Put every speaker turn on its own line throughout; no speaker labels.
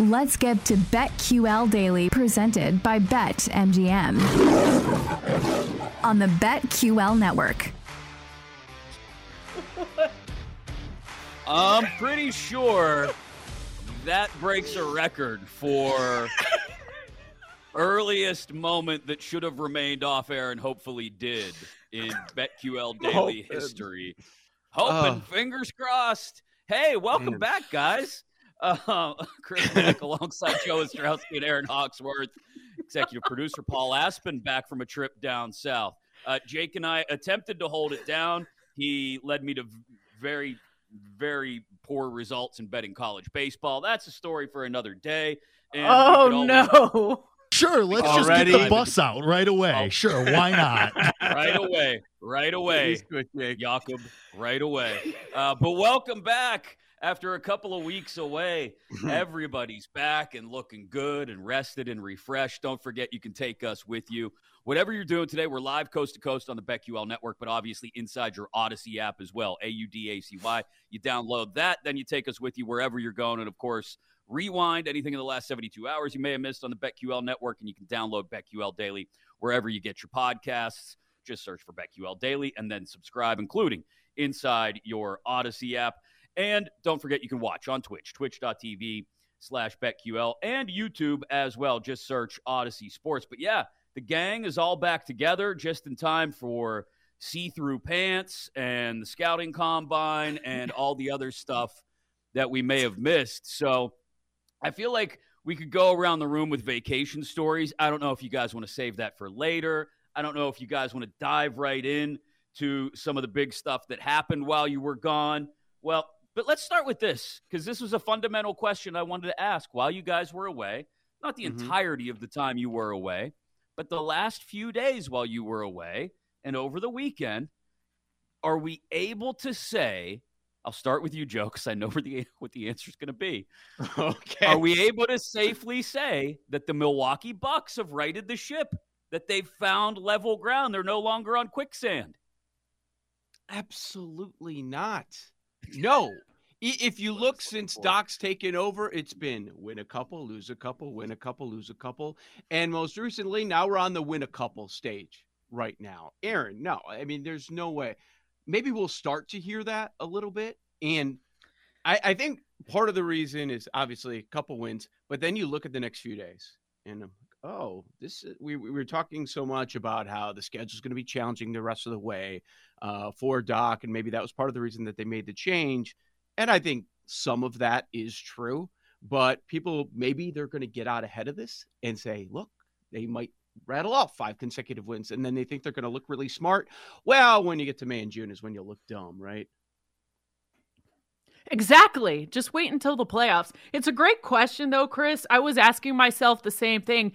Let's get to BetQL Daily, presented by BetMGM on the BetQL network.
I'm pretty sure that breaks a record for earliest moment that should have remained off air and hopefully did in BetQL Daily history. Hoping, uh, fingers crossed. Hey, welcome man. back, guys. Uh, Chris Mack alongside Joe Ostrowski and Erin Hawksworth, executive producer Paul Aspen back from a trip down south. Uh, Jake and I attempted to hold it down. He led me to very, very poor results in betting college baseball. That's a story for another day.
And oh no!
Sure, let's Already? just get the bus out right away. Oh. Sure, why not?
right away, right away, Jakob, right away. Uh, but welcome back after a couple of weeks away, mm-hmm. everybody's back and looking good and rested and refreshed. Don't forget, you can take us with you. Whatever you're doing today, we're live coast to coast on the BetQL network, but obviously inside your Audacy app as well. A U D A C Y. You download that, then you take us with you wherever you're going. And of course, rewind anything in the last 72 hours you may have missed on the BetQL network, and you can download BetQL Daily wherever you get your podcasts. Just search for BetQL Daily and then subscribe, including inside your Audacy app. And don't forget, you can watch on Twitch, twitch.tv slash BetQL, and YouTube as well. Just search Audacy Sports. But yeah, the gang is all back together just in time for see through pants and the scouting combine and all the other stuff that we may have missed. So I feel like we could go around the room with vacation stories. I don't know if you guys want to save that for later. I don't know if you guys want to dive right in to some of the big stuff that happened while you were gone. Well, but let's start with this because this was a fundamental question I wanted to ask while you guys were away. Not the mm-hmm. entirety of the time you were away, but the last few days while you were away and over the weekend. Are we able to say? I'll start with you, Joe, because I know where the what the answer is going to be.
Okay.
Are we able to safely say that the Milwaukee Bucks have righted the ship? That they've found level ground? They're no longer on quicksand.
Absolutely not. No. If you look since Doc's taken over, it's been win a couple, lose a couple, win a couple, lose a couple. And most recently, now we're on the win a couple stage right now. Erin, no, I mean, there's no way. Maybe we'll start to hear that a little bit. And I, I think part of the reason is obviously a couple wins, but then you look at the next few days and oh, this we, we were talking so much about how the schedule is going to be challenging the rest of the way uh, for Doc, and maybe that was part of the reason that they made the change. And I think some of that is true, but people maybe they're going to get out ahead of this and say, look, they might rattle off five consecutive wins, and then they think they're going to look really smart. Well, when you get to May and June is when you'll look dumb, right?
Exactly. Just wait until the playoffs. It's a great question though, Chris. I was asking myself the same thing.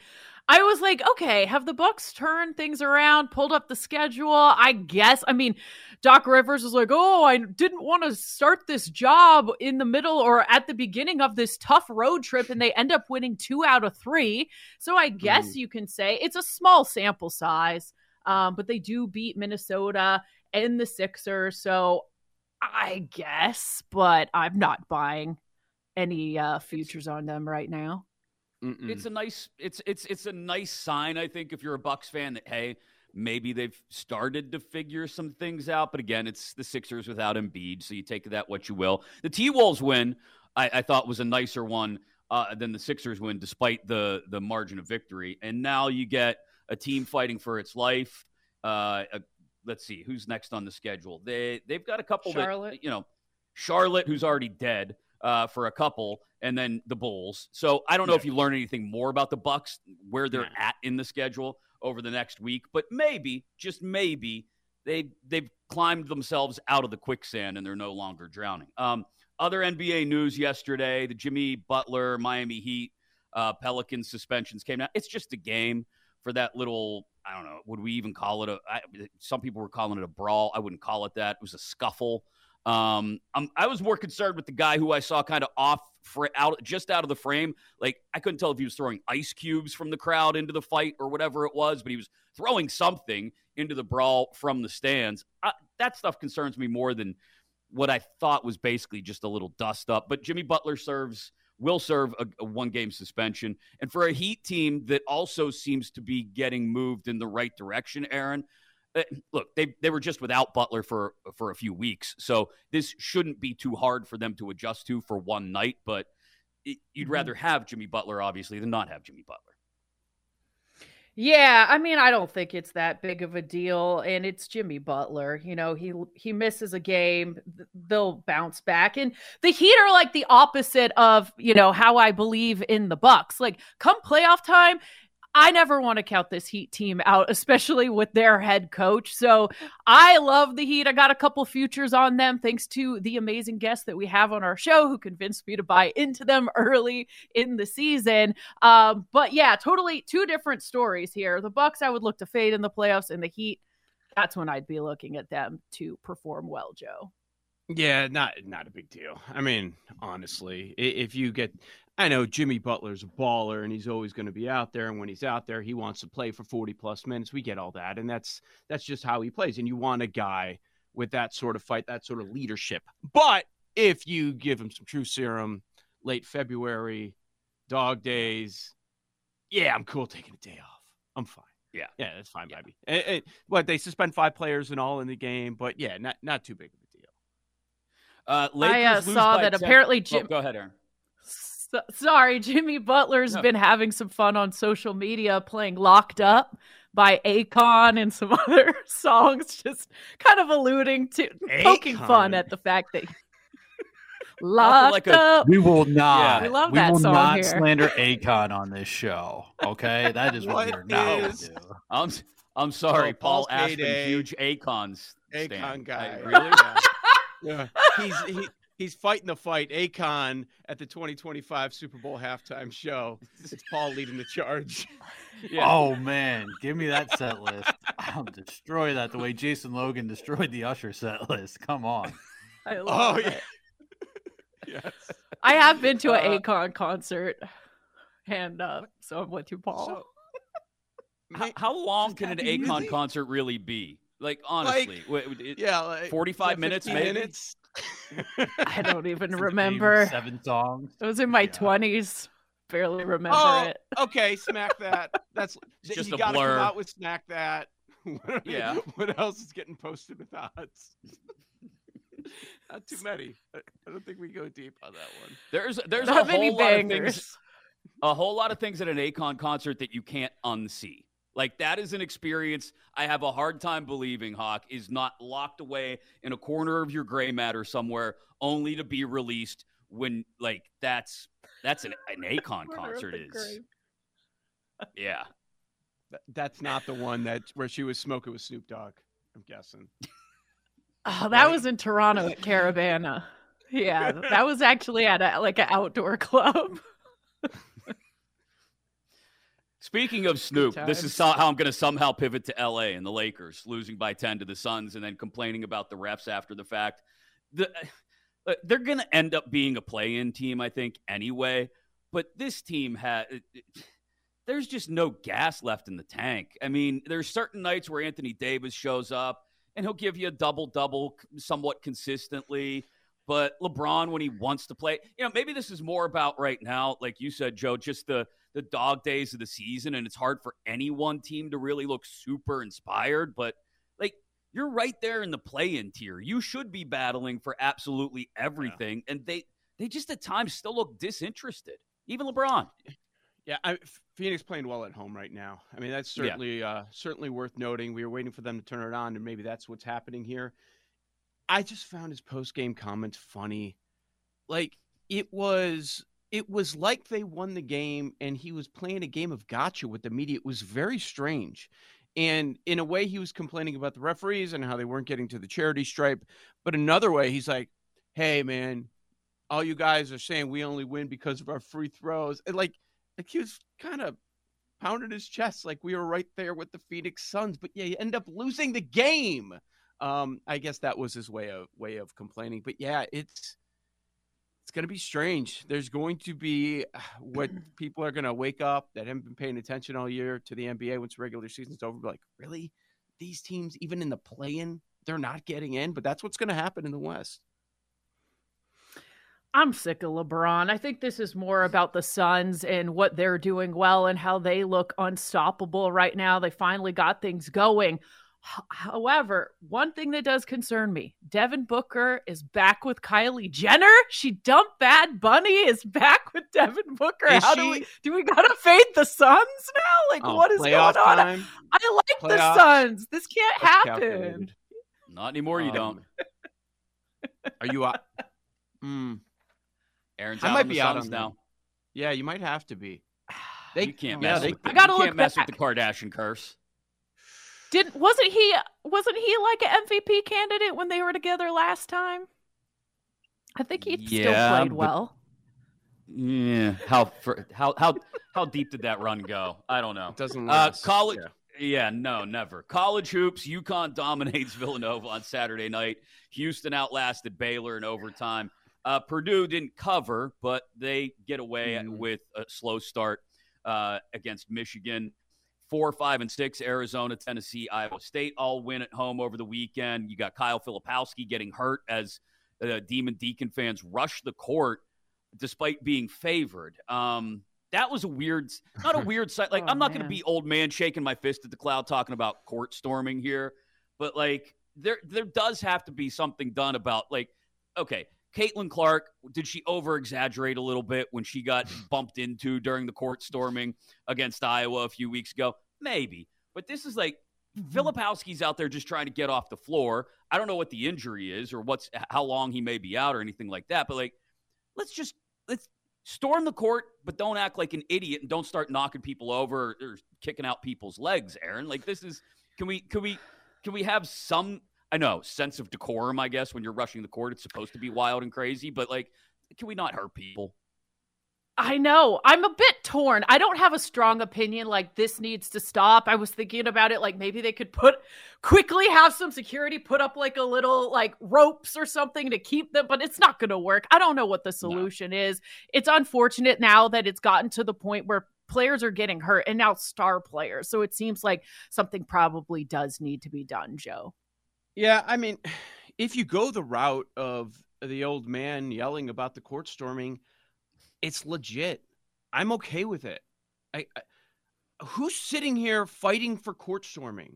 I was like, okay, have the Bucks turned things around, pulled up the schedule? I guess. I mean, Doc Rivers was like, oh, I didn't want to start this job in the middle or at the beginning of this tough road trip, and they end up winning two out of three. So I guess mm. you can say it's a small sample size, um, but they do beat Minnesota and the Sixers. So I guess, but I'm not buying any uh, futures on them right now.
Mm-mm. It's a nice it's it's it's a nice sign I think if you're a Bucks fan that hey maybe they've started to figure some things out but again it's the Sixers without Embiid so you take that what you will. The T Wolves win I, I, thought was a nicer one uh, than the Sixers win despite the the margin of victory and now you get a team fighting for its life. Uh, a, let's see who's next on the schedule. They they've got a couple Charlotte. that you know Charlotte who's already dead uh, for a couple, and then the Bulls. So I don't know yeah. if you learn anything more about the Bucks, where they're yeah. at in the schedule over the next week, but maybe, just maybe, they they've climbed themselves out of the quicksand and they're no longer drowning. Um, other NBA news yesterday: the Jimmy Butler Miami Heat uh, Pelicans suspensions came out. It's just a game for that little. I don't know. Would we even call it a? I, some people were calling it a brawl. I wouldn't call it that. It was a scuffle. Um, I'm, i was more concerned with the guy who I saw kind of off for out just out of the frame. Like I couldn't tell if he was throwing ice cubes from the crowd into the fight or whatever it was, but he was throwing something into the brawl from the stands. I, that stuff concerns me more than what I thought was basically just a little dust up. But Jimmy Butler serves will serve a, a one game suspension, and for a Heat team that also seems to be getting moved in the right direction, Erin. Uh, look, they they were just without Butler for for a few weeks, so this shouldn't be too hard for them to adjust to for one night. But it, you'd mm-hmm. rather have Jimmy Butler, obviously, than not have Jimmy Butler.
Yeah, I mean, I don't think it's that big of a deal, and it's Jimmy Butler. You know, he he misses a game, they'll bounce back, and the Heat are like the opposite of you know how I believe in the Bucks. Like, come playoff time, I never want to count this Heat team out, especially with their head coach. So I love the Heat. I got a couple futures on them thanks to the amazing guests that we have on our show who convinced me to buy into them early in the season. Um, but yeah, totally two different stories here. The Bucks I would look to fade in the playoffs, and the Heat, that's when I'd be looking at them to perform well, Joe.
Yeah, not not a big deal. I mean, honestly, if you get I know Jimmy Butler's a baller and he's always going to be out there. And when he's out there, he wants to play for 40 plus minutes. We get all that. And that's that's just how he plays. And you want a guy with that sort of fight, that sort of leadership. But if you give him some true serum late February, dog days, yeah, I'm cool taking a day off. I'm fine.
Yeah.
Yeah, that's fine, yeah. baby. It, it, what they suspend five players and all in the game, but yeah, not not too big of a deal.
Uh, I
uh, saw that 10. apparently Jim.
Oh, go ahead, Erin.
So, sorry, Jimmy Butler's no. been having some fun on social media playing Locked Up by Akon and some other songs, just kind of alluding to Akon. poking fun at the fact that Locked like a, Up.
We will not.
Yeah. We love
we
that
will
song
not
here.
slander Akon on this show. Okay, that is what, what we're not do.
I'm I'm sorry, oh, Paul Aspen, huge Akon's
Akon guy.
I, really?
yeah. yeah. He's he, he's fighting the fight. Akon at the 2025 Super Bowl halftime show. It's Paul leading the charge.
Yeah. Oh man, give me that set list. I'll destroy that the way Jason Logan destroyed the Usher set list. Come on.
I love oh, it. Yeah. yes. I have been to an uh, Akon concert, and uh, so I'm with you, Paul. So,
how, how, long can an Akon really? concert really be? Like honestly, like, it,
yeah, like,
45 minutes, maybe.
Minutes?
I don't even remember.
Seven songs.
It was in my twenties. Barely remember
oh,
it.
Okay, smack that. That's
it's just
you
a
gotta
blur.
Come out with smack that.
yeah.
What else is getting posted with odds? Not too many. I don't think we go deep on that one.
There's there's Not a whole lot of things. A whole lot of things at an Akon concert that you can't unsee. Like that is an experience I have a hard time believing, Hawk, is not locked away in a corner of your gray matter somewhere only to be released when like that's that's an, an Akon concert is. yeah.
That's not the one that where she was smoking with Snoop Dogg, I'm guessing.
Oh, that right? was in Toronto at Caravana. Yeah, that was actually at a, like an outdoor club.
Speaking of Snoop, this is how I'm going to somehow pivot to LA and the Lakers losing by 10 to the Suns and then complaining about the refs after the fact. The, uh, they're going to end up being a play in team, I think, anyway. But this team had. There's just no gas left in the tank. I mean, there's certain nights where Anthony Davis shows up and he'll give you a double double somewhat consistently. But LeBron, when he wants to play, you know, maybe this is more about right now, like you said, Joe, just the the dog days of the season, and it's hard for any one team to really look super inspired. But like you're right there in the play-in tier. You should be battling for absolutely everything, yeah. and they they just at times still look disinterested. Even LeBron.
Yeah, I, Phoenix playing well at home right now. I mean, that's certainly yeah. uh, certainly worth noting. We were waiting for them to turn it on, and maybe that's what's happening here. I just found his post game comments funny. Like it was it was like they won the game and he was playing a game of gotcha with the media. It was very strange. And in a way, he was complaining about the referees and how they weren't getting to the charity stripe. But another way, he's like, hey, man, all you guys are saying we only win because of our free throws. And like, like he was kind of pounding his chest like we were right there with the Phoenix Suns. But yeah, you end up losing the game. Um, I guess that was his way of way of complaining. But yeah, it's it's going to be strange. There's going to be what people are going to wake up that haven't been paying attention all year to the NBA once regular season's over. Be like, really? These teams, even in the play-in, they're not getting in. But that's what's going to happen in the West.
I'm sick of LeBron. I think this is more about the Suns and what they're doing well and how they look unstoppable right now. They finally got things going. However, one thing that does concern me Devin Booker is back with Kylie Jenner. She dumped Bad Bunny, is back with Devin Booker. Is How she? do we do we gotta fade the Suns now? Like, oh, what is going on? Time. I like playoffs. the Suns. This can't Let's happen.
Not anymore, you um, don't.
Are you out? Mm.
Erin's I might be out on
now. Yeah, you might have to be.
They you can't mess. Yeah, they, with the, I gotta you can't mess back. with the Kardashian curse.
Didn't wasn't he wasn't he like an MVP candidate when they were together last time? I think he yeah, still played well.
Yeah, how for, how how how deep did that run go? I don't know.
It doesn't uh,
college. Yeah. yeah, no, never. College hoops. UConn dominates Villanova on Saturday night. Houston outlasted Baylor in overtime. Uh, Purdue didn't cover, but they get away mm. with a slow start uh, against Michigan four, five, and six, Arizona, Tennessee, Iowa State all win at home over the weekend. You got Kyle Filipowski getting hurt as uh, Demon Deacon fans rush the court despite being favored. Um, that was a weird, not a weird sight. Like, oh, I'm not going to be old man shaking my fist at the cloud talking about court storming here, but like, there, there does have to be something done about like, okay, Caitlin Clark, did she over exaggerate a little bit when she got bumped into during the court storming against Iowa a few weeks ago? Maybe. But this is like mm-hmm. Filipowski's out there just trying to get off the floor. I don't know what the injury is or what's how long he may be out or anything like that. But like, let's just let's storm the court, but don't act like an idiot and don't start knocking people over or, or kicking out people's legs, Erin. Like this is can we can we can we have some I know sense of decorum, I guess, when you're rushing the court. It's supposed to be wild and crazy, but like, can we not hurt people?
I know. I'm a bit torn. I don't have a strong opinion like this needs to stop. I was thinking about it like maybe they could put quickly have some security put up like a little like ropes or something to keep them, but it's not going to work. I don't know what the solution no. is. It's unfortunate now that it's gotten to the point where players are getting hurt and now star players. So it seems like something probably does need to be done, Joe.
Yeah, I mean, if you go the route of the old man yelling about the court storming, it's legit. I'm okay with it. I, I who's sitting here fighting for court storming?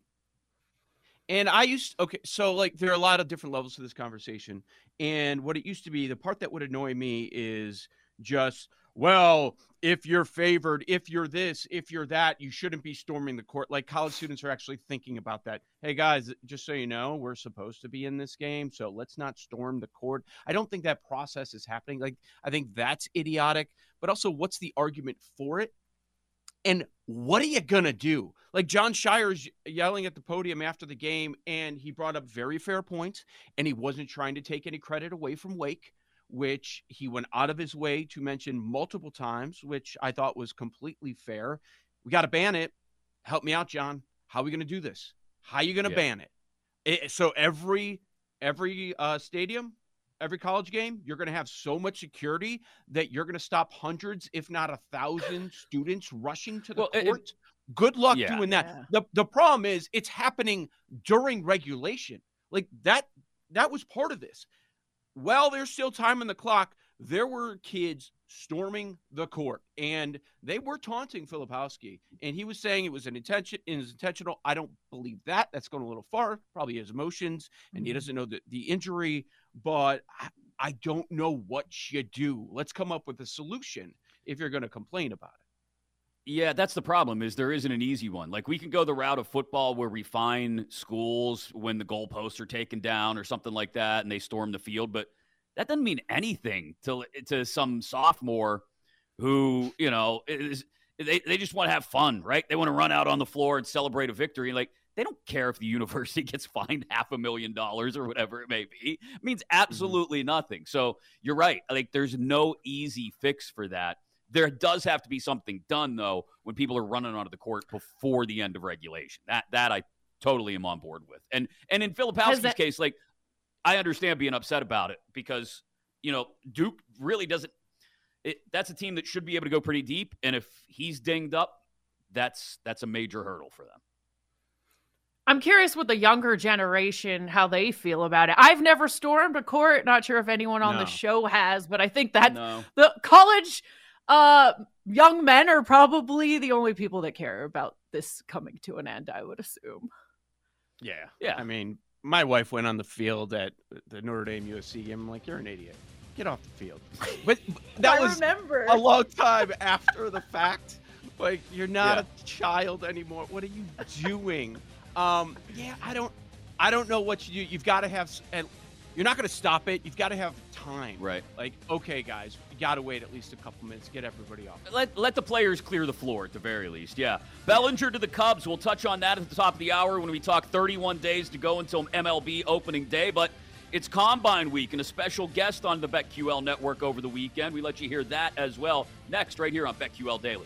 And I used okay, so like there are a lot of different levels to this conversation. And what it used to be, the part that would annoy me is just well, if you're favored, if you're this, if you're that, you shouldn't be storming the court. Like college students are actually thinking about that. Hey guys, just so you know, we're supposed to be in this game, so let's not storm the court. I don't think that process is happening. Like I think that's idiotic, but also what's the argument for it? And what are you going to do? Like Jon Scheyer's yelling at the podium after the game, and he brought up very fair points, and he wasn't trying to take any credit away from Wake which he went out of his way to mention multiple times, which I thought was completely fair. We got to ban it. Help me out, John. How are we going to do this? How are you going to yeah. ban it? it? So every every uh, stadium, every college game, you're going to have so much security that you're going to stop hundreds, if not a thousand, students rushing to the well, court. It, Good luck yeah. doing that. Yeah. The the problem is it's happening during regulation. Like that that was part of this. Well, there's still time on the clock. There were kids storming the court and they were taunting Filipowski. And he was saying it was an intention it was intentional. I don't believe that. That's going a little far. Probably his emotions and mm-hmm. he doesn't know the, the injury, but I, I don't know what you do. Let's come up with a solution if you're going to complain about it.
Yeah, that's the problem. Is there isn't an easy one. Like we can go the route of football where we fine schools when the goalposts are taken down or something like that, and they storm the field. But that doesn't mean anything to to some sophomore who you know is they they just want to have fun, right? They want to run out on the floor and celebrate a victory. Like they don't care if the university gets fined half a million dollars or whatever it may be. It means mm-hmm. absolutely mm-hmm. nothing. So you're right. Like there's no easy fix for that. There does have to be something done though when people are running onto the court before the end of regulation. That that I totally am on board with. And and in Filipowski's that- case, like I understand being upset about it because you know Duke really doesn't. It, that's a team that should be able to go pretty deep, and if he's dinged up, that's that's a major hurdle for them.
I'm curious with the younger generation how they feel about it. I've never stormed a court. Not sure if anyone on no. the show has, but I think that no. the college uh young men are probably the only people that care about this coming to an end, I would assume.
Yeah. Yeah. I mean, my wife went on the field at the Notre Dame USC game. I'm like, you're an idiot. Get off the field. But that was remember. a long time after the fact. Like, you're not yeah. a child anymore. What are you doing? um, yeah, I don't I don't know what you do. You've got to have you're not going to stop it. You've got to have time.
Right.
Like, okay, guys, you got to wait at least a couple minutes, get everybody off.
Let, let the players clear the floor at the very least. Yeah. Bellinger to the Cubs. We'll touch on that at the top of the hour when we talk 31 days to go until MLB opening day. But it's Combine Week and a special guest on the BetQL network over the weekend. We let you hear that as well next, right here on BetQL Daily.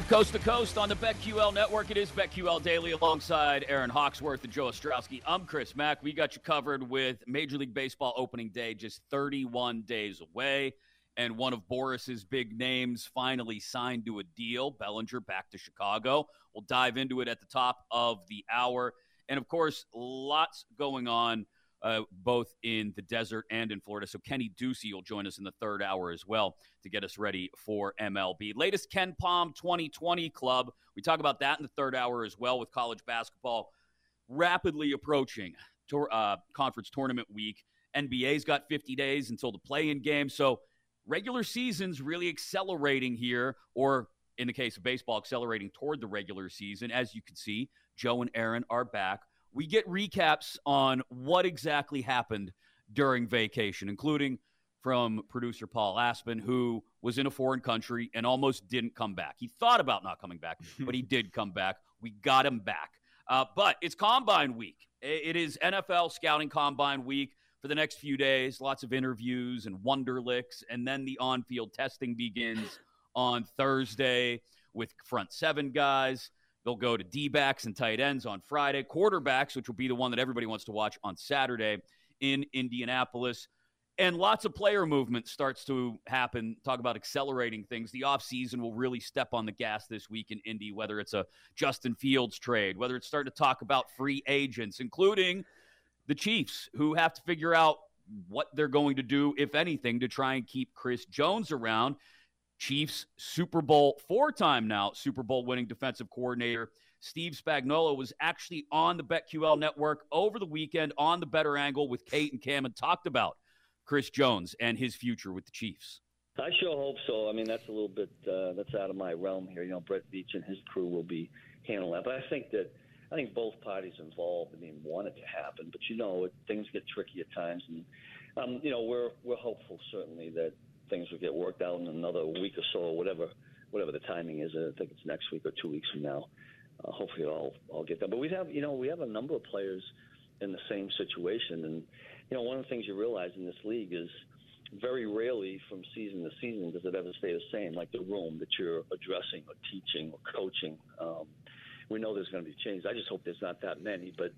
Live coast to coast on the BetQL network. It is BetQL Daily alongside Erin Hawksworth and Joe Ostrowski. I'm Chris Mack. We got you covered with Major League Baseball opening day just 31 days away. And one of Boras's big names finally signed to a deal. Bellinger back to Chicago. We'll dive into it at the top of the hour. And of course, lots going on uh, both in the desert and in Florida. So Kenny Ducey will join us in the third hour as well to get us ready for MLB. Latest KenPom 2020 club. We talk about that in the third hour as well with college basketball rapidly approaching tour, uh, conference tournament week. NBA's got 50 days until the play-in game. So regular season's really accelerating here, or in the case of baseball, accelerating toward the regular season. As you can see, Joe and Erin are back we get recaps on what exactly happened during vacation, including from producer Paul Aspen, who was in a foreign country and almost didn't come back. He thought about not coming back, but he did come back. We got him back. Uh, but it's combine week. It is NFL scouting combine week for the next few days. Lots of interviews and Wonderlics. And then the on field testing begins on Thursday with front seven guys. They'll go to D backs and tight ends on Friday, quarterbacks, which will be the one that everybody wants to watch on Saturday in Indianapolis. And lots of player movement starts to happen. Talk about accelerating things. The offseason will really step on the gas this week in Indy, whether it's a Justin Fields trade, whether it's starting to talk about free agents, including the Chiefs, who have to figure out what they're going to do, if anything, to try and keep Chris Jones around. Chiefs Super Bowl four time now Super Bowl winning defensive coordinator Steve Spagnuolo was actually on the BetQL network over the weekend on the better angle with Kate and Cam and talked about Chris Jones and his future with the Chiefs.
I sure hope so. I mean, that's a little bit uh, that's out of my realm here. You know, Brett Veach and his crew will be handling that, but I think that I think both parties involved. I mean, want it to happen, but you know, things get tricky at times, and um, you know, we're we're hopeful certainly that things will get worked out in another week or so, or whatever whatever the timing is. I think it's next week or two weeks from now. Uh, hopefully, I'll I'll get done. But we have you know we have a number of players in the same situation, and you know one of the things you realize in this league is very rarely from season to season does it ever stay the same, like the room that you're addressing or teaching or coaching. Um, we know there's going to be changes. I just hope there's not that many, but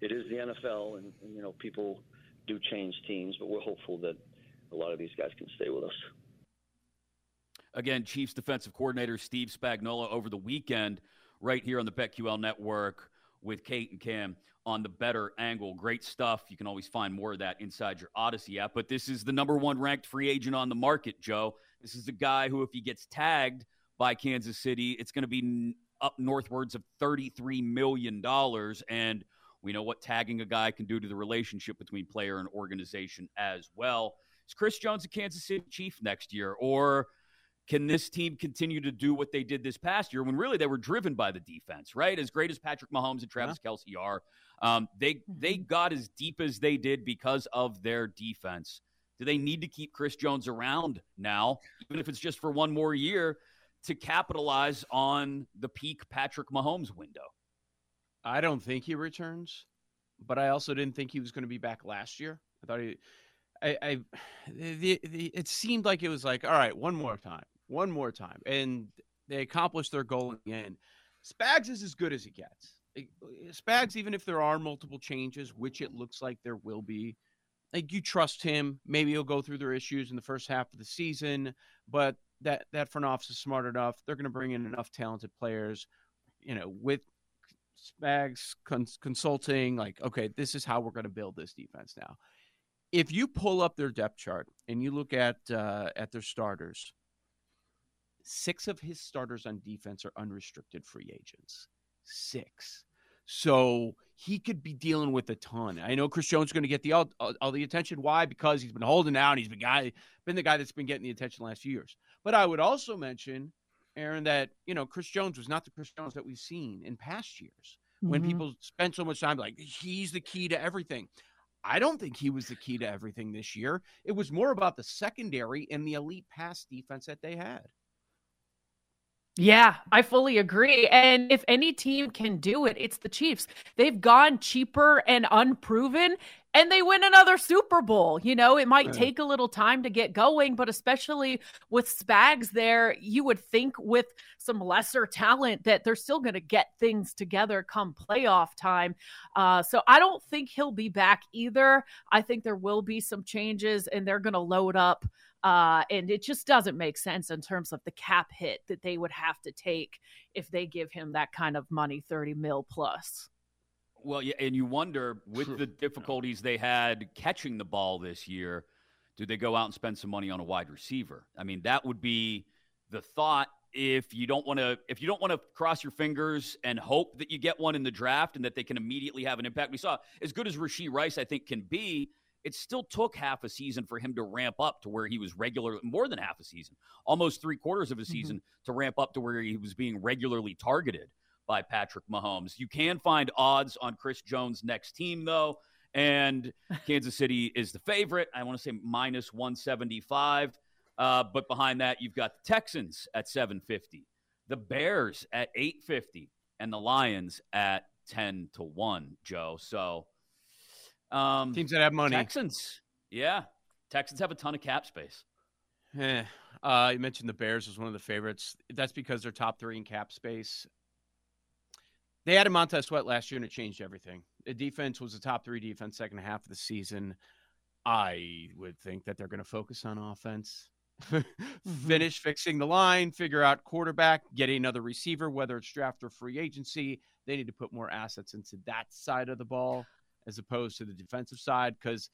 it is the NFL, and, and you know people do change teams, but we're hopeful that a lot of these guys can stay with us.
Again, Chiefs defensive coordinator Steve Spagnuolo over the weekend, right here on the BetQL network with Kate and Cam on the better angle. Great stuff. You can always find more of that inside your Audacy app. But this is the number one ranked free agent on the market, Joe. This is a guy who, if he gets tagged by Kansas City, it's going to be up northwards of $33 million. And we know what tagging a guy can do to the relationship between player and organization as well. Is Chris Jones a Kansas City Chief next year? Or can this team continue to do what they did this past year when really they were driven by the defense, right? As great as Patrick Mahomes and Travis yeah. Kelce are, um, they they mm-hmm. got as deep as they did because of their defense. Do they need to keep Chris Jones around now, even if it's just for one more year, to capitalize on the peak Patrick Mahomes window?
I don't think he returns, but I also didn't think he was going to be back last year. I thought he I, I the, the, it seemed like it was like, all right, one more time, one more time, and they accomplished their goal in the end. Spags is as good as he gets. Uh, Spags, even if there are multiple changes, which it looks like there will be, like you trust him. Maybe he'll go through their issues in the first half of the season, but that that front office is smart enough. They're going to bring in enough talented players, you know, with Spags cons- consulting. Like, okay, this is how we're going to build this defense now. If you pull up their depth chart and you look at uh, at their starters, six of his starters on defense are unrestricted free agents. Six. So he could be dealing with a ton. I know Chris Jones is going to get the all, all, the attention. Why? Because he's been holding out. He's been guy been the guy that's been getting the attention last few years. But I would also mention, Erin, that you know Chris Jones was not the Chris Jones that we've seen in past years mm-hmm. when people spent so much time like he's the key to everything. I don't think he was the key to everything this year. It was more about the secondary and the elite pass defense that they had.
Yeah, I fully agree. And if any team can do it, it's the Chiefs. They've gone cheaper and unproven and they win another Super Bowl. You know, it might take a little time to get going, but especially with Spags there, you would think with some lesser talent that they're still going to get things together come playoff time. Uh, so I don't think he'll be back either. I think there will be some changes and they're going to load up uh, and it just doesn't make sense in terms of the cap hit that they would have to take if they give him that kind of money, 30 mil plus.
Well, yeah, and you wonder with the difficulties they had catching the ball this year, do they go out and spend some money on a wide receiver? I mean, that would be the thought if you don't want to if you don't want to cross your fingers and hope that you get one in the draft and that they can immediately have an impact. We saw as good as Rashee Rice I think can be, it still took half a season for him to ramp up to where he was regular, more than half a season, almost three quarters of a mm-hmm. season mm-hmm. to ramp up to where he was being regularly targeted by Patrick Mahomes. You can find odds on Chris Jones' next team, though, and Kansas City is the favorite. I want to say minus 175. Uh, but behind that, you've got the Texans at 750, the Bears at 850, and the Lions at 10 to 1, Joe. So
um, Teams that have money.
Texans. Yeah. Texans have a ton of cap space.
Yeah. Uh, you mentioned the Bears was one of the favorites. That's because they're top three in cap space. They added Montez Sweat last year and it changed everything. The defense was a top three defense second half of the season. I would think that they're going to focus on offense, mm-hmm. finish fixing the line, figure out quarterback, get another receiver, whether it's draft or free agency. They need to put more assets into that side of the ball as opposed to the defensive side because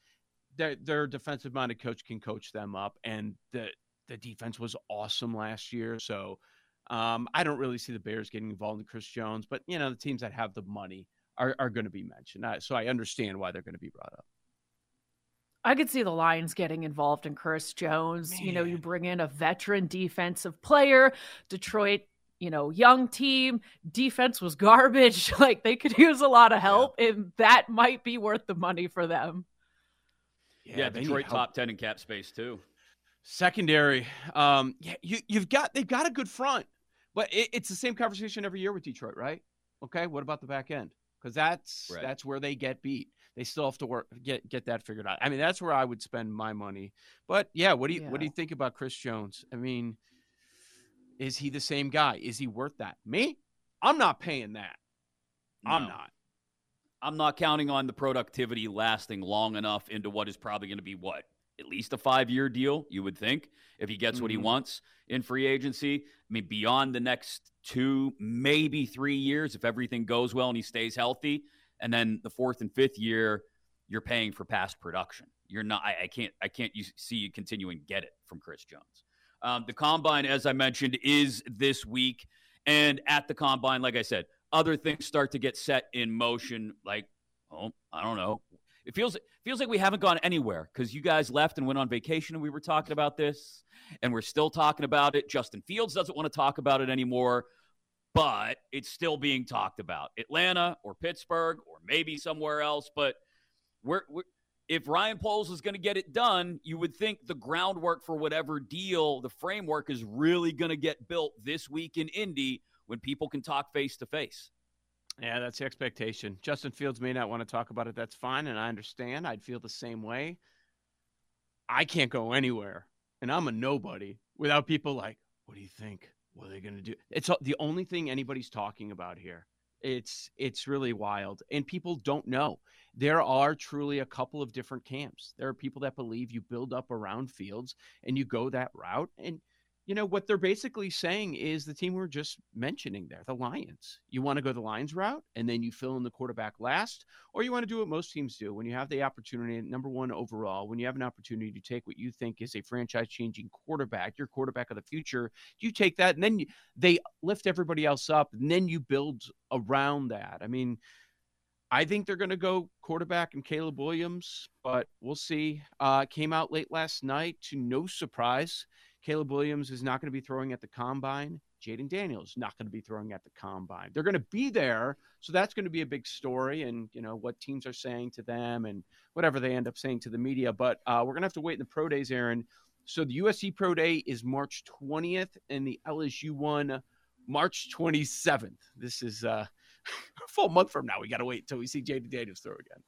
their their defensive minded coach can coach them up, and the the defense was awesome last year. So um, I don't really see the Bears getting involved in Chris Jones, but you know the teams that have the money are are going to be mentioned. so I understand why they're going to be brought up.
I could see the Lions getting involved in Chris Jones. Man. You know, you bring in a veteran defensive player. Detroit you know, young team, defense was garbage. Like they could use a lot of help, yeah. and that might be worth the money for them.
Yeah, yeah Detroit top ten in cap space too.
Secondary, um, yeah, you you've got they've got a good front, but it, it's the same conversation every year with Detroit, right? Okay, what about the back end? Because that's right. that's where they get beat. They still have to work get get that figured out. I mean, that's where I would spend my money. But yeah, what do you yeah. what do you think about Chris Jones? I mean is he the same guy? Is he worth that? Me? I'm not paying that. No. I'm not.
I'm not counting on the productivity lasting long enough into what is probably going to be what? At least a five year deal, you would think, if he gets mm-hmm. what he mm-hmm. wants in free agency. I mean, beyond the next two, maybe three years, if everything goes well and he stays healthy. And then the fourth and fifth year, you're paying for past production. You're not, I, I can't, I can't see you continuing to get it from Chris Jones. Um, the combine, as I mentioned, is this week. And at the combine, like I said, other things start to get set in motion. Like, oh, I don't know. It feels feels like we haven't gone anywhere because you guys left and went on vacation, and we were talking about this, and we're still talking about it. Justin Fields doesn't want to talk about it anymore, but it's still being talked about. Atlanta or Pittsburgh or maybe somewhere else, but we're, we're if Ryan Poles is going to get it done, you would think the groundwork for whatever deal, the framework is really going to get built this week in Indy when people can talk face to face.
Yeah, that's the expectation. Justin Fields may not want to talk about it. That's fine. And I understand. I'd feel the same way. I can't go anywhere. And I'm a nobody without people like, what do you think? What are they going to do? It's the only thing anybody's talking about here It's it's really wild, and people don't know. There are truly a couple of different camps. There are people that believe you build up around Fields and you go that route, and you know what they're basically saying is the team we are just mentioning there, the Lions. You want to go the Lions route and then you fill in the quarterback last, or you want to do what most teams do when you have the opportunity, number one overall, when you have an opportunity to take what you think is a franchise changing quarterback, your quarterback of the future, you take that and then you, they lift everybody else up and then you build around that. I mean, I think they're going to go quarterback and Caleb Williams, but we'll see. Uh, came out late last night to no surprise. Caleb Williams is not going to be throwing at the combine. Jayden Daniels not going to be throwing at the combine. They're going to be there, so that's going to be a big story, and you know what teams are saying to them, and whatever they end up saying to the media. But uh, we're going to have to wait in the pro days, Erin. So the USC pro day is March 20th, and the LSU one March 27th. This is uh, a full month from now. We got to wait until we see Jayden Daniels throw again.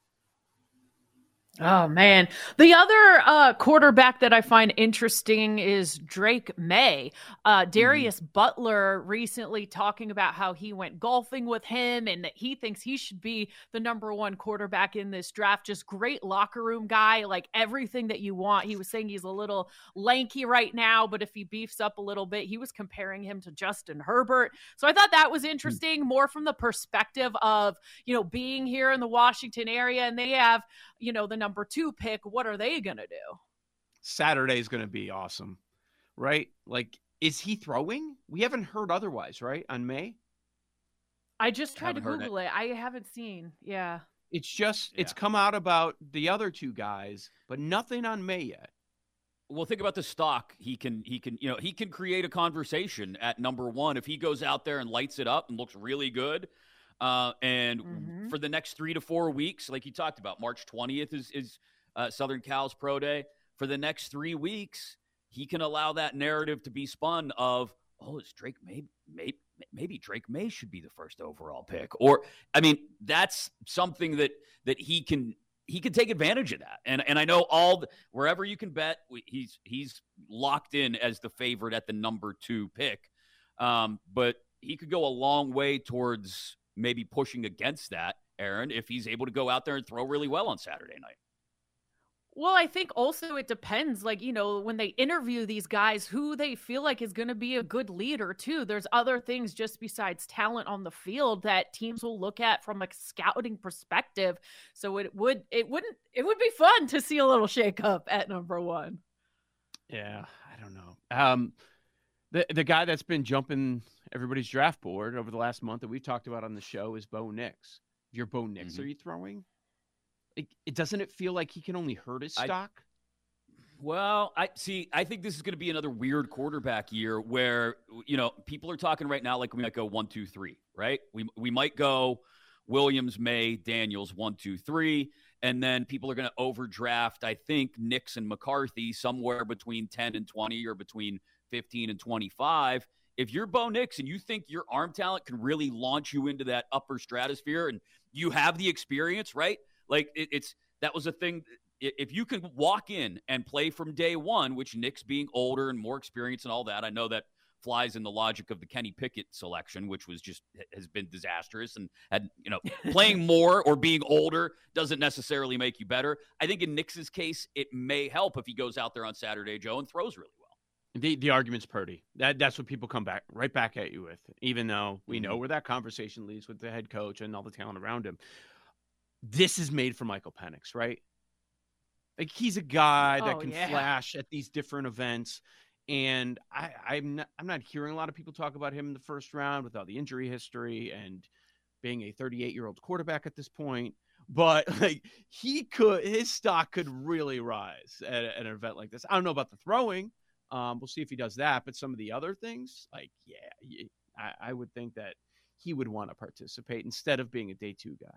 Oh man, the other uh, quarterback that I find interesting is Drake Maye. Uh, mm-hmm. Darius mm-hmm. Butler recently talking about how he went golfing with him and that he thinks he should be the number one quarterback in this draft. Just great locker room guy, like everything that you want. He was saying he's a little lanky right now, but if he beefs up a little bit, he was comparing him to Justin Herbert. So I thought that was mm. interesting, mm-hmm. more from the perspective of you know being here in the Washington area, and they have you know the number two pick, what are they going to do?
Saturday is going to be awesome, right? Like, is he throwing? We haven't heard otherwise, right? On Maye?
I just tried to Google it. it. I haven't seen. Yeah.
It's just, yeah. it's come out about the other two guys, but nothing on Maye yet.
Well, think about the stock. He can, he can, you know, he can create a conversation at number one if he goes out there and lights it up and looks really good. Uh, and mm-hmm. for the next three to four weeks, like you talked about, March 20th is, is uh, Southern Cal's Pro Day. For the next three weeks, he can allow that narrative to be spun of, oh, is Drake Maye, maybe, maybe Drake Maye should be the first overall pick. Or, I mean, that's something that that he can he can take advantage of that. And and I know all the, wherever you can bet, he's he's locked in as the favorite at the number two pick. Um, but he could go a long way towards maybe pushing against that, Erin, if he's able to go out there and throw really well on Saturday night.
Well, I think also it depends, like, you know, when they interview these guys, who they feel like is going to be a good leader, too. There's other things just besides talent on the field that teams will look at from a scouting perspective. So it would, it wouldn't, it would be fun to see a little shakeup at number one.
Yeah, I don't know. Um, the, the guy that's been jumping everybody's draft board over the last month that we've talked about on the show is Bo Nix. If you're Bo Nix, mm-hmm. are you throwing? It, it, doesn't it feel like he can only hurt his stock? I,
well, I see. I think this is going to be another weird quarterback year where you know people are talking right now like we might go one, two, three, right? We we might go Williams, Maye, Daniels, one, two, three, and then people are going to overdraft. I think Nix and McCarthy somewhere between ten and twenty, or between fifteen and twenty-five if you're Bo Nix and you think your arm talent can really launch you into that upper stratosphere and you have the experience, right? Like it, it's that was a thing. If you can walk in and play from day one, which Nix being older and more experienced and all that, I know that flies in the logic of the Kenny Pickett selection, which was just has been disastrous and had you know playing more or being older doesn't necessarily make you better. I think in Nix's case, it may help if he goes out there on Saturday, Joe, and throws really well.
The the argument's Purdy. That that's what people come back right back at you with, even though we know mm-hmm. where that conversation leads with the head coach and all the talent around him. This is made for Michael Penix, right? Like he's a guy that oh, can yeah. flash at these different events. And I, I'm not, I'm not hearing a lot of people talk about him in the first round without the injury history and being a 38 year old quarterback at this point. But like he could, his stock could really rise at, at an event like this. I don't know about the throwing. Um, we'll see if he does that. But some of the other things, like, yeah, I, I would think that he would want to participate instead of being a day two guy.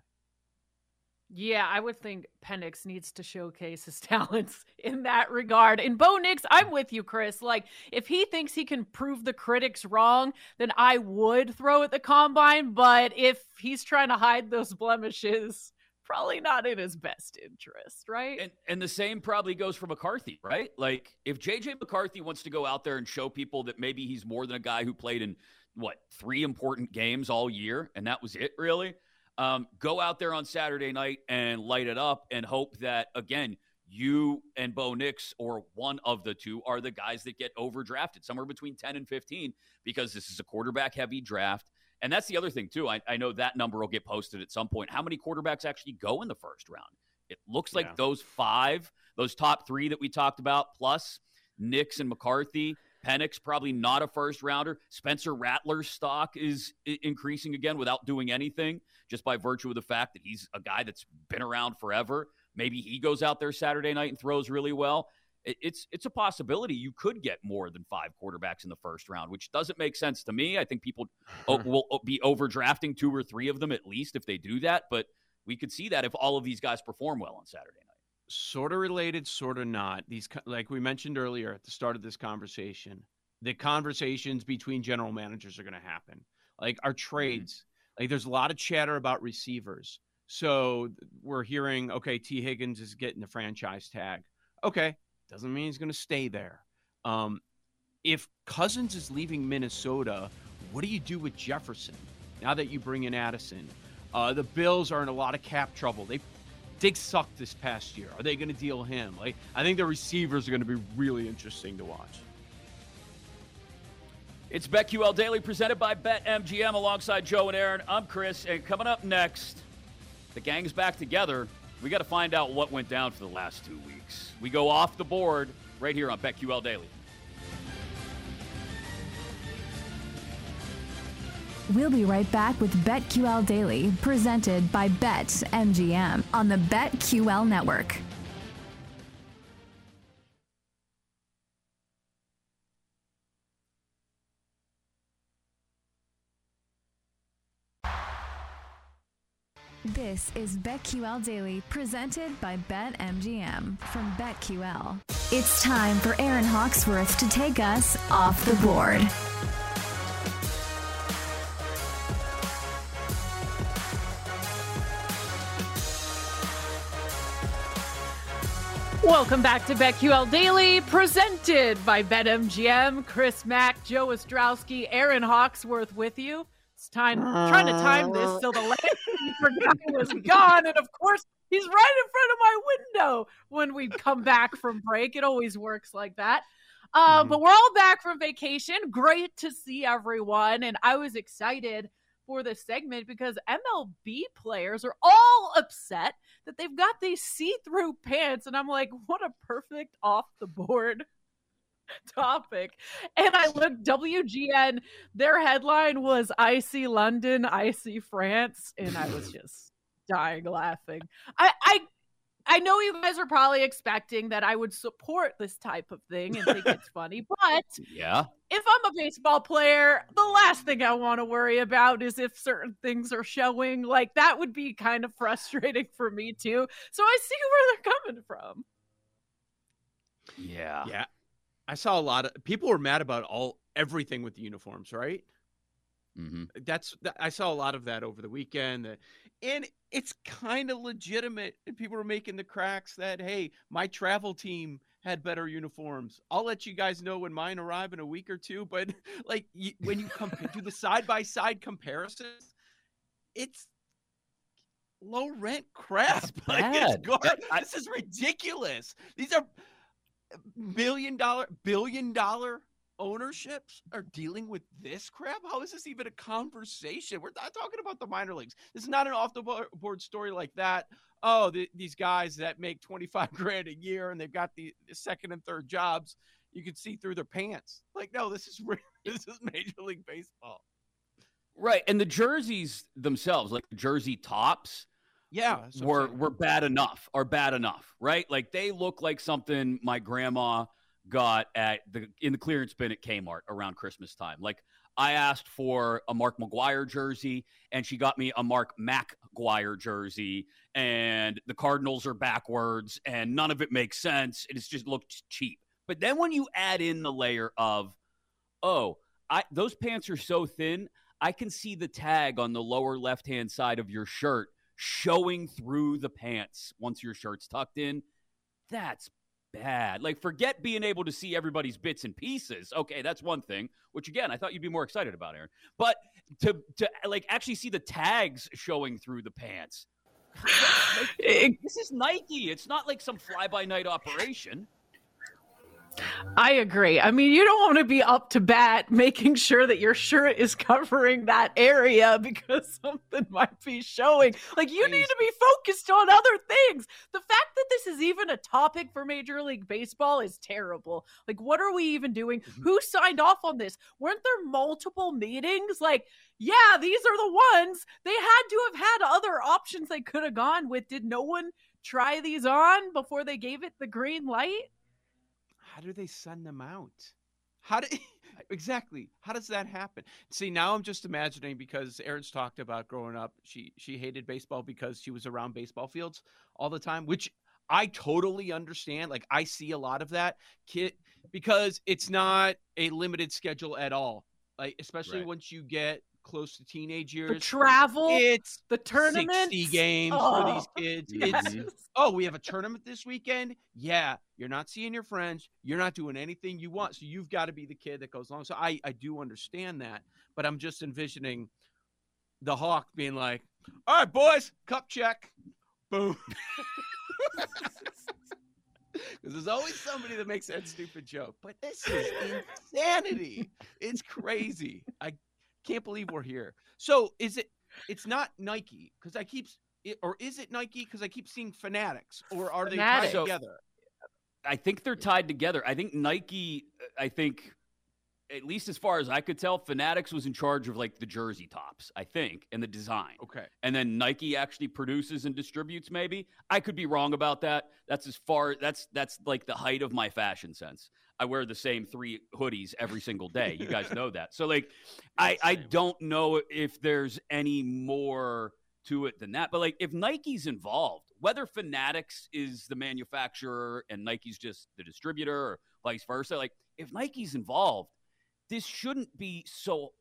Yeah, I would think Penix needs to showcase his talents in that regard. And Bo Nix, I'm with you, Chris. Like, if he thinks he can prove the critics wrong, then I would throw at the combine. But if he's trying to hide those blemishes, probably not in his best interest, right?
And and the same probably goes for McCarthy, right? Like if JJ McCarthy wants to go out there and show people that maybe he's more than a guy who played in what three important games all year, and that was it really. Um, go out there on Saturday night and light it up, and hope that again you and Bo Nix or one of the two are the guys that get overdrafted somewhere between 10 and 15 because this is a quarterback heavy draft. And that's the other thing, too. I, I, know that number will get posted at some point. How many quarterbacks actually go in the first round? It looks like yeah. those five, those top three that we talked about, plus Nix and McCarthy, Penix, probably not a first rounder. Spencer Rattler's stock is increasing again without doing anything, just by virtue of the fact that he's a guy that's been around forever. Maybe he goes out there Saturday night and throws really well. It's it's a possibility you could get more than five quarterbacks in the first round, which doesn't make sense to me. I think people will be overdrafting two or three of them at least if they do that. But we could see that if all of these guys perform well on Saturday night.
Sort of related, sort of not. These, like we mentioned earlier at the start of this conversation, the conversations between general managers are going to happen. Like our mm-hmm. trades, mm-hmm. like there's a lot of chatter about receivers. So we're hearing, okay, Tee Higgins is getting the franchise tag. Okay, doesn't mean he's going to stay there. Um, if Cousins is leaving Minnesota, what do you do with Jefferson now that you bring in Addison? Uh, the Bills are in a lot of cap trouble. They Diggs sucked this past year. Are they going to deal him? Like I think the receivers are going to be really interesting to watch.
It's BetQL Daily presented by BetMGM alongside Joe and Aaron. I'm Chris, and coming up next, the gang's back together. We got to find out what went down for the last two weeks. We go off the board right here on BetQL Daily.
We'll be right back with BetQL Daily, presented by BetMGM on the BetQL network. This is BetQL Daily, presented by BetMGM from BetQL. It's time for Erin Hawksworth to take us off the board.
Welcome back to BetQL Daily, presented by BetMGM. Chris Mack, Joe Ostrowski, Erin Hawksworth with you. It's time trying to time this so the last forgot was gone, and of course he's right in front of my window when we come back from break. It always works like that. Um, mm-hmm. But we're all back from vacation. Great to see everyone, and I was excited for this segment because MLB players are all upset that they've got these see-through pants, and I'm like, what a perfect off the board topic. And I looked WGN, their headline was I see London, I see France, and I was just dying laughing. I I I know you guys are probably expecting that I would support this type of thing and think it's funny, but
yeah,
if I'm a baseball player, the last thing I want to worry about is if certain things are showing. Like that would be kind of frustrating for me too. So I see where they're coming from.
Yeah.
Yeah. I saw a lot of people were mad about all everything with the uniforms, right?
Mm-hmm.
That's I saw a lot of that over the weekend, and it's kind of legitimate. And people are making the cracks that hey, my travel team had better uniforms. I'll let you guys know when mine arrive in a week or two. But like when you come do the side by side comparisons, it's low rent crap. Like, this is ridiculous. These are million dollar billion dollar ownerships are dealing with this crap? How is this even a conversation? We're not talking about the minor leagues. This is not an off the board story like that. Oh, the, these guys that make 25 grand a year and they've got the, the second and third jobs, you can see through their pants. Like, no, this is this is Major League Baseball.
Right. And the jerseys themselves, like jersey tops,
yeah,
were were bad enough, are bad enough, right? Like they look like something my grandma got at the in the clearance bin at Kmart around Christmas time. Like I asked for a Mark McGuire jersey, and she got me a Mark McGwire jersey, and the Cardinals are backwards, and none of it makes sense. It just looked cheap. But then when you add in the layer of, oh, I those pants are so thin, I can see the tag on the lower left hand side of your shirt showing through the pants once your shirt's tucked in. That's bad. Like, forget being able to see everybody's bits and pieces. Okay, that's one thing. Which again, I thought you'd be more excited about, Erin. But to to like actually see the tags showing through the pants. this is Nike. It's not like some fly by night operation.
I agree. I mean, you don't want to be up to bat making sure that your shirt is covering that area because something might be showing. Like, you need to be focused on other things. The fact that this is even a topic for Major League Baseball is terrible. Like, what are we even doing?
Mm-hmm.
Who signed off on this? Weren't there multiple meetings? Like, yeah, these are the ones. They had to have had other options they could have gone with. Did no one try these on before they gave it the green light?
How do they send them out? How do exactly? How does that happen? See, now I'm just imagining because Erin's talked about growing up. She she hated baseball because she was around baseball fields all the time, which I totally understand. Like I see a lot of that kid because it's not a limited schedule at all. Like especially
Right.
once you get close to teenage years.
The travel,
it's
the tournament,
60 games for
Oh,
these kids.
yes.
It's oh, we have a tournament this weekend. Yeah, you're not seeing your friends. You're not doing anything you want. So you've got to be the kid that goes along. So I I do understand that, but I'm just envisioning the hawk being like, "All right, boys, cup check, boom." Because there's always somebody that makes that stupid joke. But this is insanity. It's crazy. I can't believe we're here. So is it? It's not Nike because I keep, or is it Nike because I keep seeing Fanatics, or are they tied together?
I think they're tied together. I think Nike, I think, at least as far as I could tell, Fanatics was in charge of like the jersey tops, I think, and the design.
Okay.
And then Nike actually produces and distributes, maybe. I could be wrong about that. That's as far that's that's like the height of my fashion sense. I wear the same three hoodies every single day. You guys know that. So like I I don't know if there's any more to it than that. But like if Nike's involved, whether Fanatics is the manufacturer and Nike's just the distributor or vice versa, like if Nike's involved, this shouldn't be so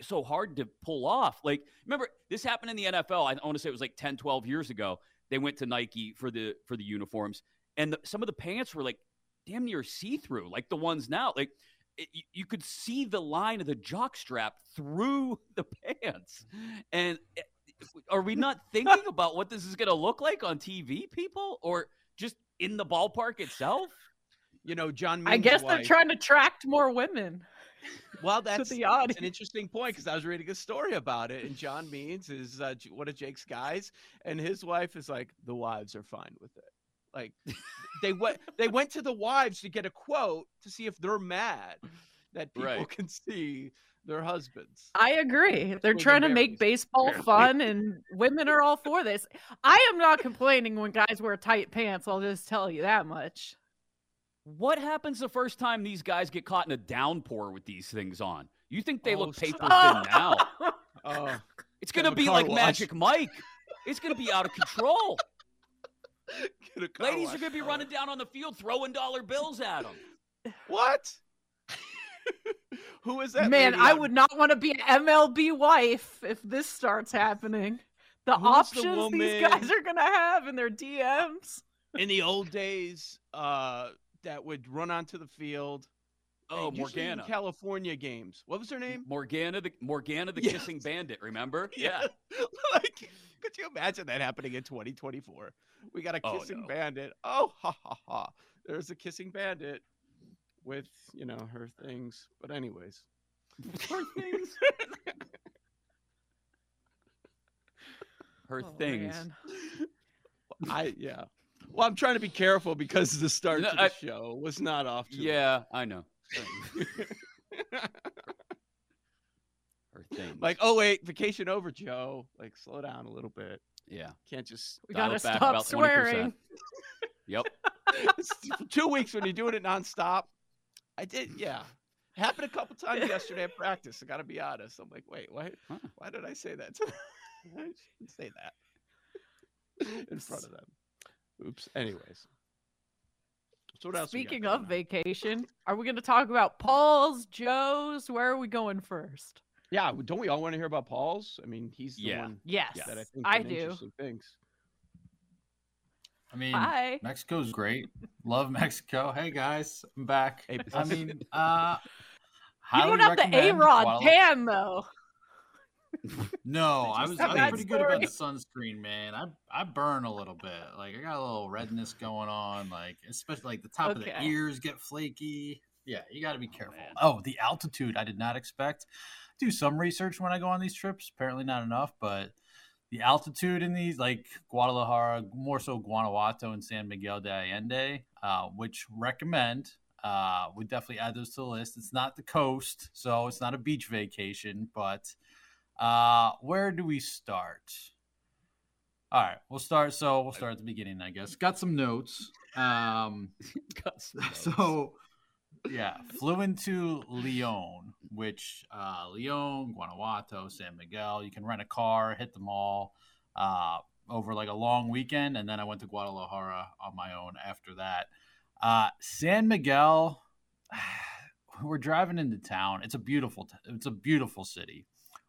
so hard to pull off. Like remember this happened in the NFL. I want to say it was like 10 12 years ago. They went to Nike for the for the uniforms and the, some of the pants were like damn near see-through like the ones now. Like it, you- could see the line of the jock strap through the pants. And eh, are we not thinking about what this is going to look like on TV, people, or just in the ballpark itself?
You know, John.
I
Means'
guess they're trying to attract more women.
Well, that's, that's an interesting point because I was reading a story about it, and John Means is uh, one of Jake's guys, and his wife is like, the wives are fine with it. Like, they went they went to the wives to get a quote to see if they're mad that people
Right.
can see their husbands.
I agree. They're
Well,
trying to make baseball
apparently.
fun, and women are all for this. I am not complaining when guys wear tight pants. I'll just tell you that much.
What happens the first time these guys get caught in a downpour with these things on? You think they
Oh,
look paper thin
stop.
now?
Oh,
It's going to be like
wash.
Magic Mike. It's going to be out of control.
get a car
Ladies
wash.
are going to be
Oh.
running down on the field throwing dollar bills at them.
What? Who is that?
Man, I
on-
would not want to be an MLB wife if this starts happening. The
Who's the
options these guys are gonna have in their DMs.
in the old days uh, that would run onto the field.
Oh,
and usually in
Morgana.
California games. What was her name?
Morgana the Morgana the
Yes.
kissing bandit, remember? Yeah.
like, could you imagine that happening in 2024? We got a
Oh,
kissing
no.
bandit. Oh, ha ha ha! There's a kissing bandit with you know her things. But anyways,
Her things. Her
Oh,
things.
man.
I yeah. Well, I'm trying to be careful because the start
No,
to the
I-
show was not off. To a-
Yeah, I know. Her things.
like, oh wait, vacation over, Joe. Like, slow down a little bit.
yeah.
Can't just
We
Dial
gotta
it back
stop
about 20%.
swearing.
Yep.
Two weeks when you're doing it nonstop. I did, yeah. Happened a couple times yesterday at practice. I got to be honest. I'm like, wait, why?
Huh.
Why did I say that? to- I shouldn't say that in front of them. Oops. Anyways, so what else?
Speaking of
on?
vacation, are we going to talk about Paul's, Joe's? Where are we going first?
Yeah, don't we all want to hear about Paul's? I mean, he's the
Yeah.
one
Yes,
that I think
I do.
interesting things.
I mean,
Hi.
Mexico's great. Love Mexico. Hey guys, I'm back. I mean, uh,
You don't have the A Rod tan though.
No, I was, I was
that
pretty good about the sunscreen, man. I I burn a little bit. Like I got a little redness going on, like especially like the top of the ears get flaky. Yeah, you got to be careful. Oh, the altitude I did not expect. Do some research when I go on these trips. Apparently not enough, but the altitude in these, like Guadalajara, more so Guanajuato and San Miguel de Allende, uh, which recommend. Uh, would definitely add those to the list. It's not the coast, so it's not a beach vacation, but uh, where do we start? All right, we'll start. So we'll start at the beginning, I guess. Got some notes. Um, so yeah, flew into Leon, which uh, Leon, Guanajuato, San Miguel. You can rent a car, hit them all uh, over like a long weekend, and then I went to Guadalajara on my own after that. Uh, San Miguel, we're driving into town. It's a beautiful, t- it's a beautiful city.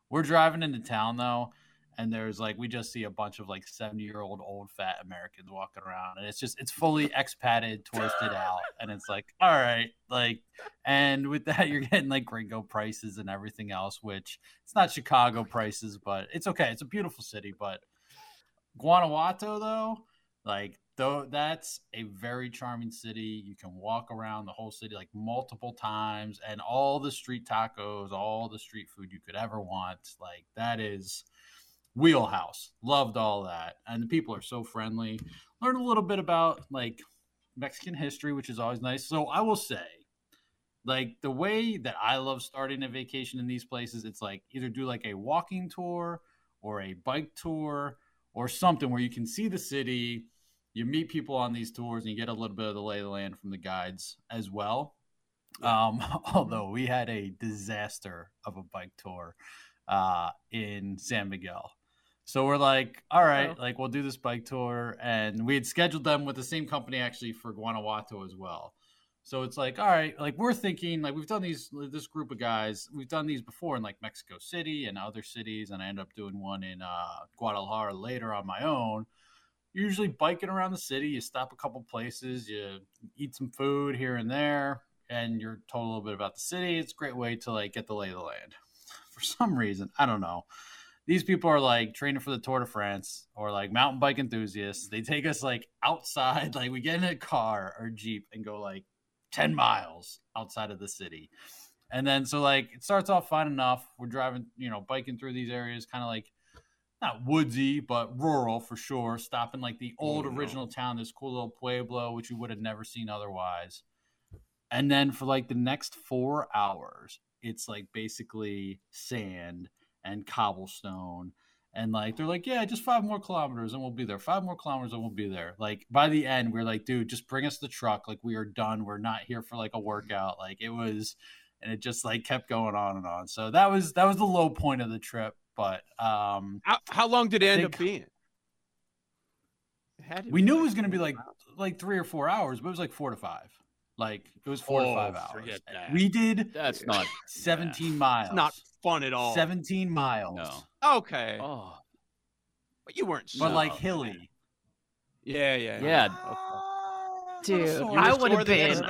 We're driving into town though, and there's like we just see a bunch of like 70 year old old fat Americans walking around, and it's just it's fully expatted, touristed out, and it's like all right, like, and with that you're getting like gringo prices and everything else, which it's not Chicago prices, but it's okay. It's a beautiful city, but Guanajuato though, like though that's a very charming city. You can walk around the whole city like multiple times and all the street tacos, all the street food you could ever want. Like that is wheelhouse. Loved all that. And the people are so friendly. Learned a little bit about like Mexican history, which is always nice. So I will say like the way that I love starting a vacation in these places, it's like either do like a walking tour or a bike tour or something where you can see the city, you meet people on these tours, and you get a little bit of the lay of the land from the guides as well. Um, although we had a disaster of a bike tour uh, in San Miguel. So we're like, all right,
Oh.
like we'll do this bike tour, and we had scheduled them with the same company actually for Guanajuato as well. So it's like, all right, like we're thinking, like we've done these, this group of guys, we've done these before in like Mexico City and other cities, and I end up doing one in uh, Guadalajara later on my own. Usually biking around the city, you stop a couple places, you eat some food here and there, and you're told a little bit about the city. It's a great way to like get the lay of the land. For some reason, I don't know. These people are like training for the Tour de France or like mountain bike enthusiasts. They take us like outside, like we get in a car or jeep and go like 10 miles outside of the city. And then so like it starts off fine enough. We're driving, you know, biking through these areas, kind of like not woodsy, but rural for sure. Stopping like the old
Oh, no.
original town, this cool little pueblo, which you would have never seen otherwise. And then for like the next four hours, it's like basically sand and cobblestone. And like they're like, yeah, just five more kilometers and we'll be there. Five more kilometers and we'll be there. Like by the end, we're like, dude, just bring us the truck. Like we are done. We're not here for like a workout. Like it was, and it just like kept going on and on. So that was that was the low point of the trip. But um,
How, how long did it end
think-
up being? It had to
we knew it was going to be like like three or four hours, but it was like four to five. Like it was four to
Oh,
five hours.
that.
We did
That's not
17 miles.
It's not fun at all.
17 miles.
No.
Okay.
Oh.
But you weren't
But
so
like
bad.
hilly.
Yeah, yeah.
Yeah.
Dude,
sore.
I would have been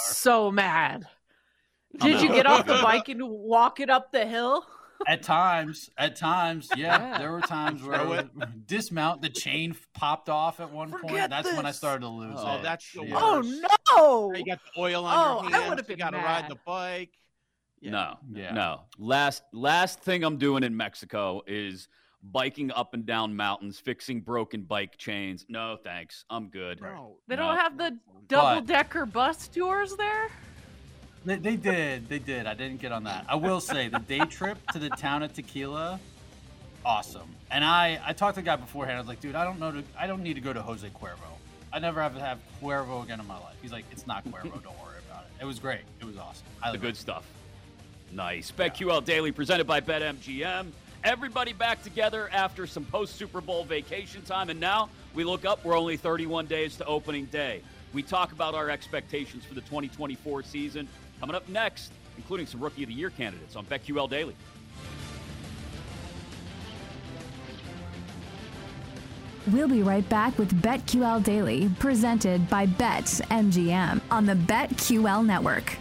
so mad. Did you get off the bike and walk it up the hill?
At times, at times, yeah,
Yeah.
there were times where I would dismount. The chain popped off at one point.
Forget
That's when I started to lose
Oh,
it.
that's the
Yeah.
Oh no!
You got the oil on
Oh,
your
I
hands.
would've
You got to ride the bike. Yeah.
No,
Yeah.
no. Last last thing I'm doing in Mexico is biking up and down mountains, fixing broken bike chains. No, thanks. I'm good.
No,
They
No.
don't have the double decker bus tours there.
They, they did, they did. I didn't get on that. I will say the day trip to the town of Tequila, awesome. And I, I talked to the guy beforehand. I was like, dude, I don't know, to, I don't need to go to Jose Cuervo. I never have to have Cuervo again in my life. He's like, it's not Cuervo. don't worry about it. It was great. It was awesome. I
The good stuff. Nice. BetQL Daily presented by BetMGM. Everybody back together after some post Super Bowl vacation time. And now we look up, we're only 31 days to opening day. We talk about our expectations for the 2024 season. Coming up next, including some Rookie of the Year candidates on BetQL Daily.
We'll be right back with BetQL Daily, presented by Bet MGM on the BetQL network.